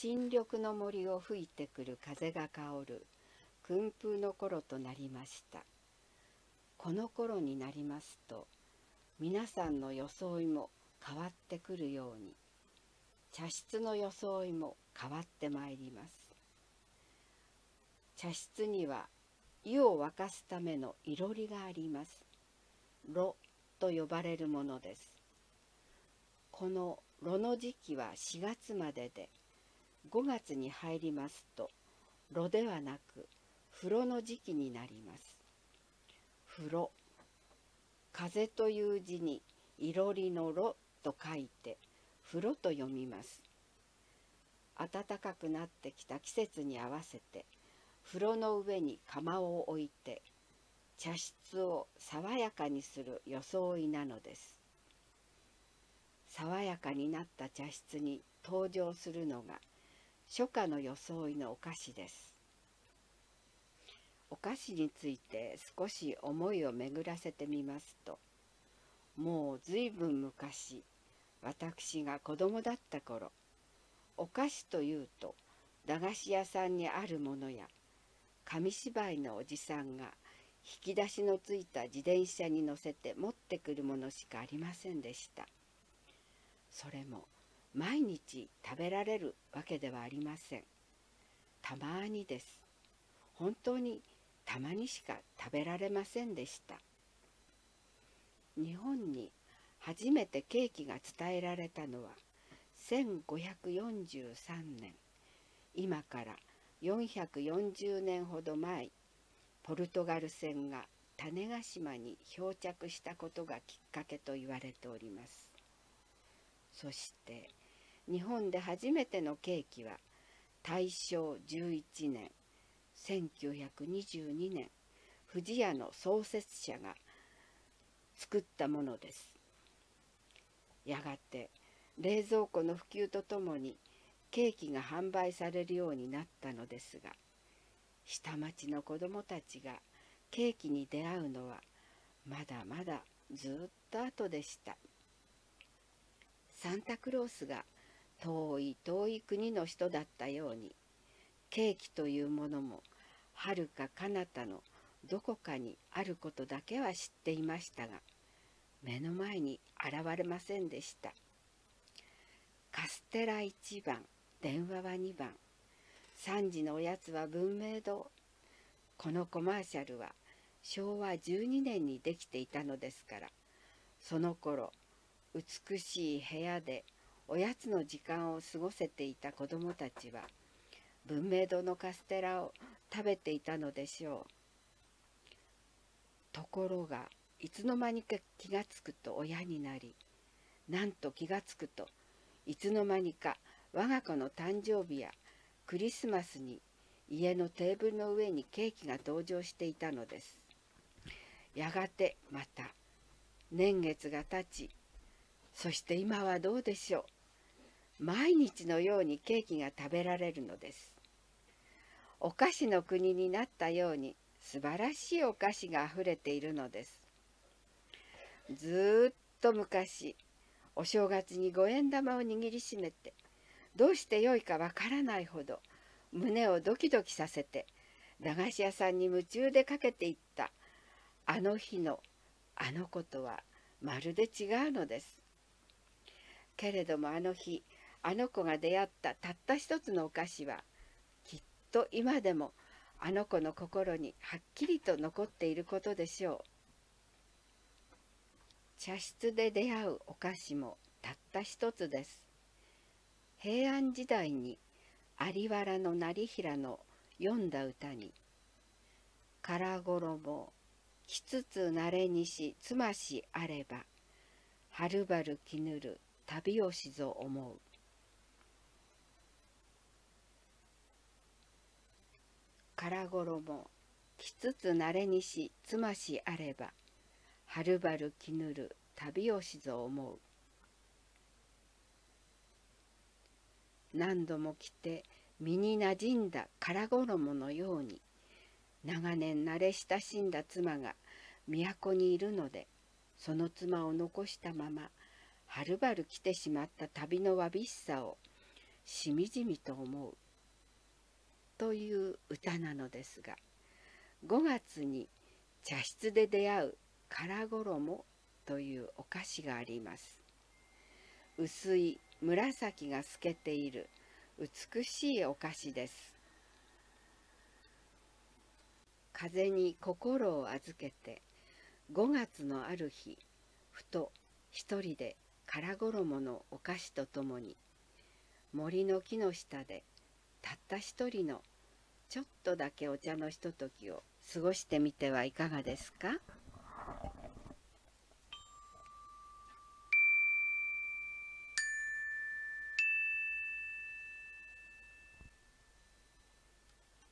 新緑の森を吹いてくる風が香る訓風の頃となりました。この頃になりますと皆さんの装いも変わってくるように茶室の装いも変わってまいります。茶室には湯を沸かすためのいろりがあります。炉と呼ばれるものです。この炉の時期は4月までで5月に入りますと炉ではなく風呂の時期になります。風呂風という字にいろりの炉と書いて風呂と読みます。暖かくなってきた季節に合わせて風呂の上に釜を置いて茶室を爽やかにする装いなのです。爽やかになった茶室に登場するのが初夏の装いのお菓子です。お菓子について少し思いを巡らせてみますともうずいぶん昔私が子供だった頃お菓子というと駄菓子屋さんにあるものや紙芝居のおじさんが引き出しのついた自転車に乗せて持ってくるものしかありませんでした。それも毎日食べられるわけではありません。たまにです。本当にたまにしか食べられませんでした。日本に初めてケーキが伝えられたのは1543年。今から440年ほど前。ポルトガル船が種子島に漂着したことがきっかけと言われております。そして日本で初めてのケーキは大正11年1922年富士屋の創設者が作ったものです。やがて冷蔵庫の普及とともにケーキが販売されるようになったのですが下町の子供たちがケーキに出会うのはまだまだずっと後でした。サンタクロースが遠い遠い国の人だったようにケーキというものもはるか彼方のどこかにあることだけは知っていましたが目の前に現れませんでした。カステラ1番電話は2番3時のおやつは文明堂。このコマーシャルは昭和12年にできていたのですからその頃美しい部屋でおやつの時間を過ごせていた子どもたちは文明堂のカステラを食べていたのでしょうところがいつの間にか気がつくと親になりなんと気がつくといつの間にか我が子の誕生日やクリスマスに家のテーブルの上にケーキが登場していたのです。やがてまた年月が経ちそして今はどうでしょう毎日のようにケーキが食べられるのです。お菓子の国になったように素晴らしいお菓子があふれているのです。ずっと昔お正月に五円玉を握りしめてどうしてよいかわからないほど胸をドキドキさせて駄菓子屋さんに夢中でかけていったあの日のあのことはまるで違うのです。けれどもあの日あの子が出会ったたった一つのお菓子はきっと今でもあの子の心にはっきりと残っていることでしょう。茶室で出会うお菓子もたった一つです。平安時代に有原の成平の読んだ歌に「唐衣きつつなれにしつましあればはるばるきぬる旅をしぞ思う」唐衣きつつなれにしつましあればはるばるきぬる旅をしぞ思う。何度も着て身になじんだ空衣のように長年慣れ親しんだ妻が都にいるのでその妻を残したままはるばる来てしまった旅のわびしさをしみじみと思う。という歌なのですが5月に茶室で出会う唐衣というお菓子があります。薄い紫が透けている美しいお菓子です。風に心を預けて5月のある日ふと一人で唐衣のお菓子とともに森の木の下でたった一人のちょっとだけお茶のひとときを過ごしてみてはいかがですか？